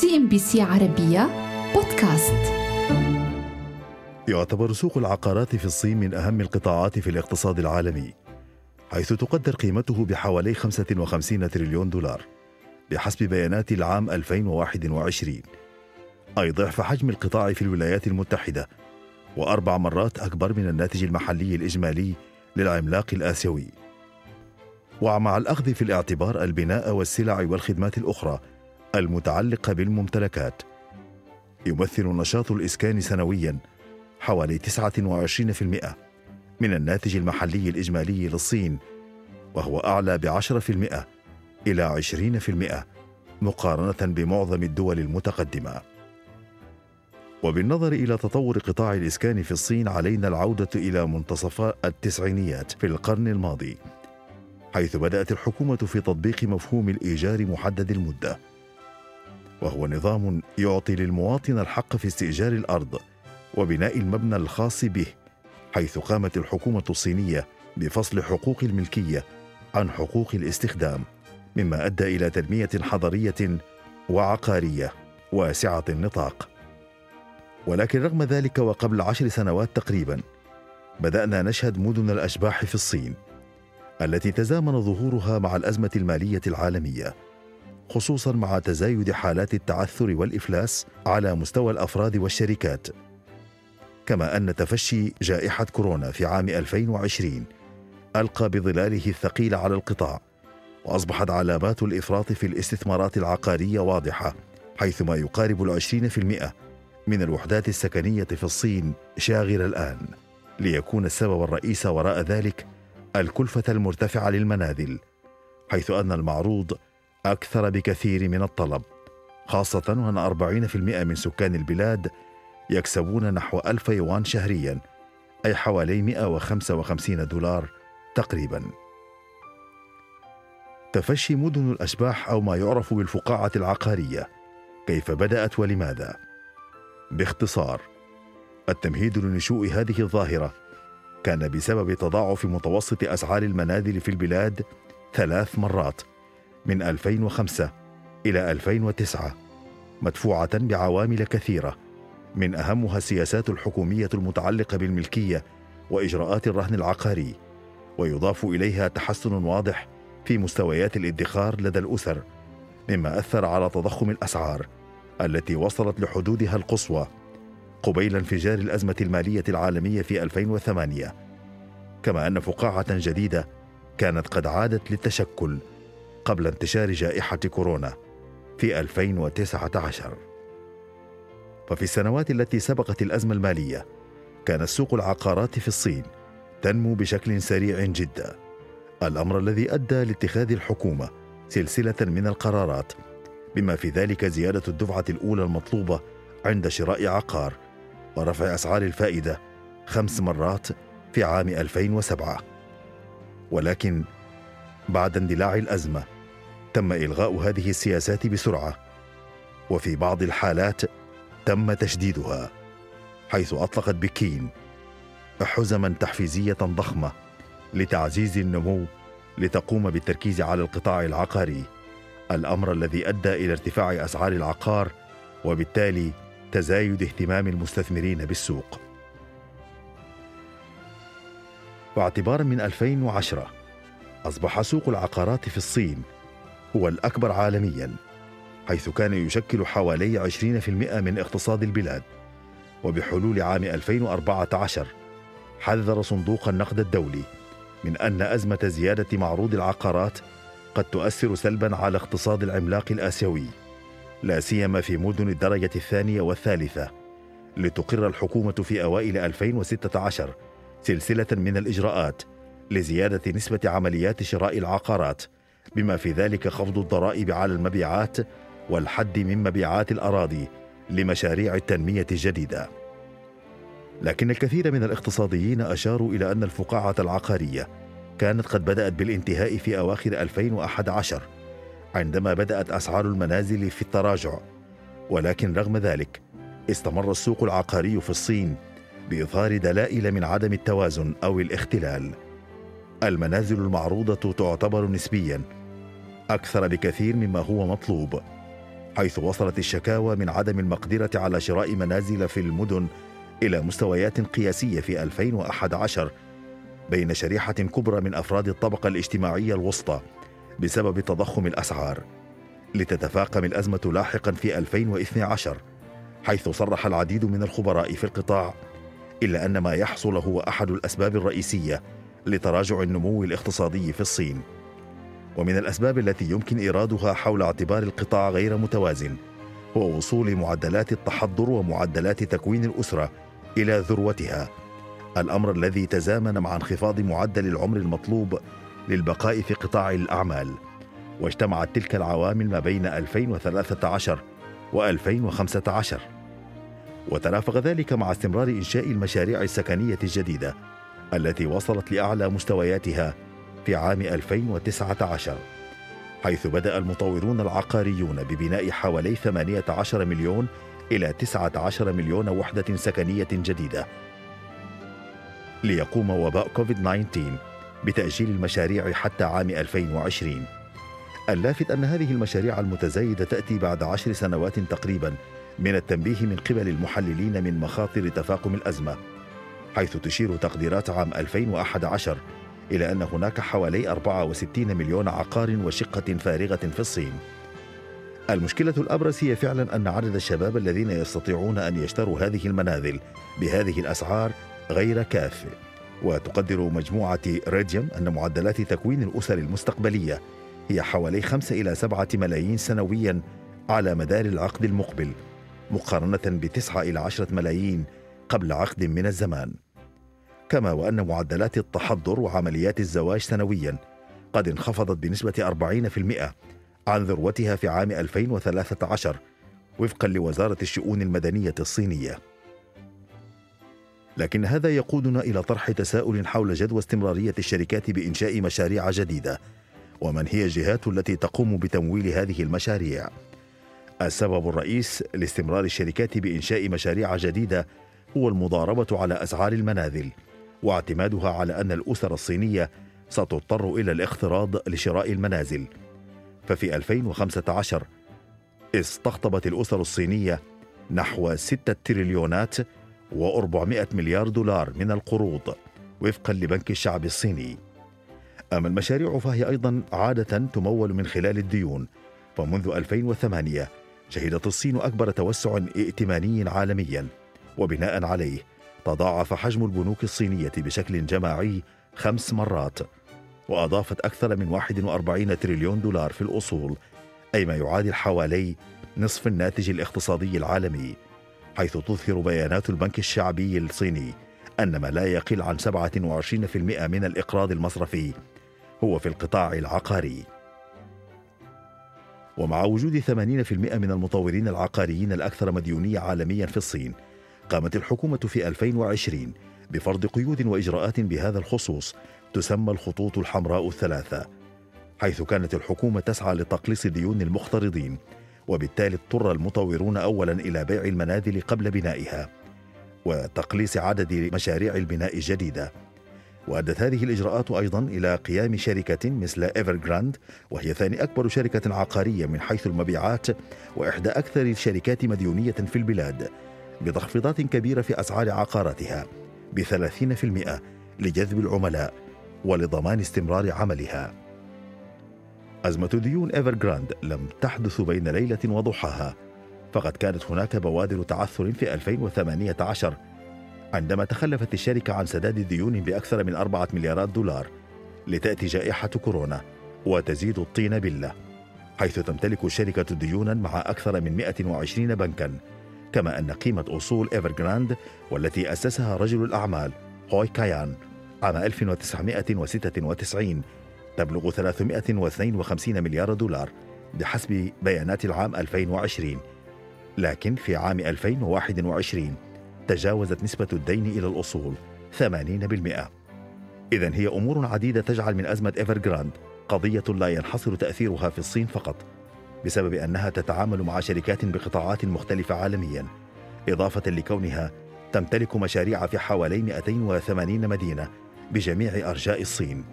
سي إن بي سي عربية بودكاست. يعتبر سوق العقارات في الصين من أهم القطاعات في الاقتصاد العالمي حيث تقدر قيمته بحوالي 55 تريليون دولار بحسب بيانات العام 2021 أي ضعف حجم القطاع في الولايات المتحدة وأربع مرات أكبر من الناتج المحلي الإجمالي للعملاق الآسيوي. ومع الأخذ في الاعتبار البناء والسلع والخدمات الأخرى المتعلقة بالممتلكات. يمثل نشاط الإسكان سنوياً حوالي 29% من الناتج المحلي الإجمالي للصين وهو أعلى بعشرة في المئة إلى عشرين في المئة مقارنة بمعظم الدول المتقدمة. وبالنظر إلى تطور قطاع الإسكان في الصين علينا العودة إلى منتصف التسعينيات في القرن الماضي حيث بدأت الحكومة في تطبيق مفهوم الإيجار محدد المدة. وهو نظام يعطي للمواطن الحق في استئجار الأرض وبناء المبنى الخاص به حيث قامت الحكومة الصينية بفصل حقوق الملكية عن حقوق الاستخدام مما أدى إلى تنمية حضرية وعقارية واسعة النطاق. ولكن رغم ذلك وقبل عشر سنوات تقريبا بدأنا نشهد مدن الأشباح في الصين التي تزامن ظهورها مع الأزمة المالية العالمية. خصوصا مع تزايد حالات التعثر والإفلاس على مستوى الأفراد والشركات. كما أن تفشي جائحة كورونا في عام 2020 ألقى بظلاله الثقيل على القطاع وأصبحت علامات الإفراط في الاستثمارات العقارية واضحة حيث ما يقارب العشرين في المئة من الوحدات السكنية في الصين شاغرة الآن. ليكون السبب الرئيس وراء ذلك الكلفة المرتفعة للمنازل حيث أن المعروض أكثر بكثير من الطلب خاصة وأن أربعين في المئة من سكان البلاد يكسبون نحو ألف يوان شهريا أي حوالي 155 دولار تقريبا. تفشي مدن الأشباح أو ما يعرف بالفقاعة العقارية. كيف بدأت ولماذا؟ باختصار التمهيد لنشوء هذه الظاهرة كان بسبب تضاعف متوسط أسعار المنازل في البلاد ثلاث مرات. من 2005 إلى 2009 مدفوعة بعوامل كثيرة. من أهمها السياسات الحكومية المتعلقة بالملكية وإجراءات الرهن العقاري ويضاف إليها تحسن واضح في مستويات الادخار لدى الأسر مما أثر على تضخم الأسعار التي وصلت لحدودها القصوى قبيل انفجار الأزمة المالية العالمية في 2008 كما أن فقاعة جديدة كانت قد عادت للتشكل. قبل انتشار جائحة كورونا في 2019 ففي السنوات التي سبقت الأزمة المالية كان سوق العقارات في الصين تنمو بشكل سريع جدا. الأمر الذي أدى لاتخاذ الحكومة سلسلة من القرارات بما في ذلك زيادة الدفعة الأولى المطلوبة عند شراء عقار ورفع أسعار الفائدة خمس مرات في عام 2007 ولكن بعد اندلاع الأزمة تم إلغاء هذه السياسات بسرعة. وفي بعض الحالات تم تشديدها حيث أطلقت بكين حزما تحفيزية ضخمة لتعزيز النمو لتقوم بالتركيز على القطاع العقاري الأمر الذي أدى إلى ارتفاع أسعار العقار وبالتالي تزايد اهتمام المستثمرين بالسوق. واعتبارا من 2010 أصبح سوق العقارات في الصين هو الأكبر عالميا حيث كان يشكل حوالي 20% من اقتصاد البلاد. وبحلول عام 2014 حذر صندوق النقد الدولي من أن أزمة زيادة معروض العقارات قد تؤثر سلبا على اقتصاد العملاق الآسيوي لا سيما في مدن الدرجة الثانية والثالثة لتقر الحكومة في أوائل 2016 سلسلة من الإجراءات. لزيادة نسبة عمليات شراء العقارات بما في ذلك خفض الضرائب على المبيعات والحد من مبيعات الأراضي لمشاريع التنمية الجديدة. لكن الكثير من الاقتصاديين أشاروا إلى أن الفقاعة العقارية كانت قد بدأت بالانتهاء في أواخر 2011 عندما بدأت أسعار المنازل في التراجع. ولكن رغم ذلك استمر السوق العقاري في الصين بإظهار دلائل من عدم التوازن أو الاختلال. المنازل المعروضة تعتبر نسبيا أكثر بكثير مما هو مطلوب حيث وصلت الشكاوى من عدم المقدرة على شراء منازل في المدن إلى مستويات قياسية في 2011 بين شريحة كبرى من أفراد الطبقة الاجتماعية الوسطى بسبب تضخم الأسعار لتتفاقم الأزمة لاحقا في 2012 حيث صرح العديد من الخبراء في القطاع إلا أن ما يحصل هو أحد الأسباب الرئيسية لتراجع النمو الاقتصادي في الصين. ومن الأسباب التي يمكن إيرادها حول اعتبار القطاع غير متوازن هو وصول معدلات التحضر ومعدلات تكوين الأسرة إلى ذروتها. الأمر الذي تزامن مع انخفاض معدل العمر المطلوب للبقاء في قطاع الأعمال. واجتمعت تلك العوامل ما بين 2013 و2015 وترافق ذلك مع استمرار إنشاء المشاريع السكنية الجديدة التي وصلت لأعلى مستوياتها في عام 2019 حيث بدأ المطورون العقاريون ببناء حوالي 18 مليون إلى 19 مليون وحدة سكنية جديدة. ليقوم وباء كوفيد 19 بتأجيل المشاريع حتى عام 2020 اللافت أن هذه المشاريع المتزايدة تأتي بعد عشر سنوات تقريبا من التنبيه من قبل المحللين من مخاطر تفاقم الأزمة. حيث تشير تقديرات عام 2011 إلى أن هناك حوالي 64 مليون عقار وشقة فارغة في الصين. المشكلة الأبرز هي فعلا أن عدد الشباب الذين يستطيعون أن يشتروا هذه المنازل بهذه الأسعار غير كاف. وتقدر مجموعة ريديوم أن معدلات تكوين الأسر المستقبلية هي حوالي 5 إلى 7 ملايين سنويا على مدار العقد المقبل مقارنة بتسعة إلى عشرة ملايين قبل عقد من الزمان. كما وأن معدلات التحضر وعمليات الزواج سنويا قد انخفضت بنسبة 40% عن ذروتها في عام 2013 وفقا لوزارة الشؤون المدنية الصينية. لكن هذا يقودنا إلى طرح تساؤل حول جدوى استمرارية الشركات بإنشاء مشاريع جديدة ومن هي الجهات التي تقوم بتمويل هذه المشاريع؟ السبب الرئيس لاستمرار الشركات بإنشاء مشاريع جديدة هو المضاربة على أسعار المنازل واعتمادها على أن الأسر الصينية ستضطر إلى الاقتراض لشراء المنازل. ففي 2015 استقطبت الأسر الصينية نحو 6 تريليونات و400 مليار دولار من القروض وفقا لبنك الشعب الصيني. أما المشاريع فهي أيضا عادة تمول من خلال الديون. فمنذ 2008 شهدت الصين أكبر توسع ائتماني عالميا. وبناء عليه تضاعف حجم البنوك الصينية بشكل جماعي خمس مرات وأضافت أكثر من 41 تريليون دولار في الأصول أي ما يعادل حوالي نصف الناتج الاقتصادي العالمي حيث تظهر بيانات البنك الشعبي الصيني أن ما لا يقل عن 27% من الإقراض المصرفي هو في القطاع العقاري. ومع وجود 80% من المطورين العقاريين الأكثر مديونية عالميا في الصين قامت الحكومة في 2020 بفرض قيود وإجراءات بهذا الخصوص تسمى الخطوط الحمراء الثلاثة حيث كانت الحكومة تسعى لتقليص ديون المقترضين وبالتالي اضطر المطورون أولا إلى بيع المنازل قبل بنائها وتقليص عدد مشاريع البناء الجديدة. وأدت هذه الإجراءات أيضا إلى قيام شركة مثل إيفر جراند وهي ثاني أكبر شركة عقارية من حيث المبيعات وإحدى أكثر الشركات مديونية في البلاد. بتخفيضات كبيرة في أسعار عقاراتها في المئة لجذب العملاء ولضمان استمرار عملها. أزمة ديون إيفر جراند لم تحدث بين ليلة وضحاها فقد كانت هناك بوادر تعثر في 2018 عندما تخلفت الشركة عن سداد ديون بأكثر من أربعة مليارات دولار لتأتي جائحة كورونا وتزيد الطين بلة حيث تمتلك الشركة ديونا مع أكثر من 120 بنكا كما أن قيمة أصول إيفرجراند والتي أسسها رجل الأعمال هوي كا يان عام 1996 تبلغ 352 مليار دولار بحسب بيانات العام 2020 لكن في عام 2021 تجاوزت نسبة الدين إلى الأصول 80% إذا هي أمور عديدة تجعل من أزمة إيفرجراند قضية لا ينحصر تأثيرها في الصين فقط. بسبب أنها تتعامل مع شركات بقطاعات مختلفة عالميا. إضافة لكونها تمتلك مشاريع في حوالي 280 مدينة بجميع أرجاء الصين.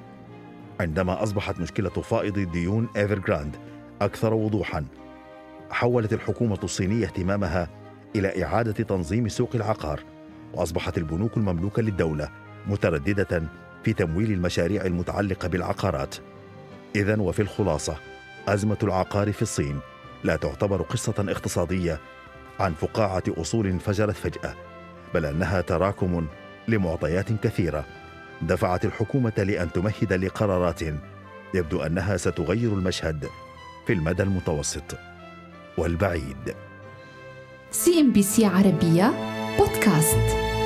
عندما أصبحت مشكلة فائض ديون إيفرجراند أكثر وضوحا حولت الحكومة الصينية اهتمامها إلى إعادة تنظيم سوق العقار وأصبحت البنوك المملوكة للدولة مترددة في تمويل المشاريع المتعلقة بالعقارات. إذا وفي الخلاصة أزمة العقار في الصين. لا تعتبر قصة اقتصادية عن فقاعة أصول انفجرت فجأة بل أنها تراكم لمعطيات كثيرة. دفعت الحكومة لأن تمهد لقرارات يبدو أنها ستغير المشهد في المدى المتوسط. والبعيد. سي إن بي سي عربية بودكاست.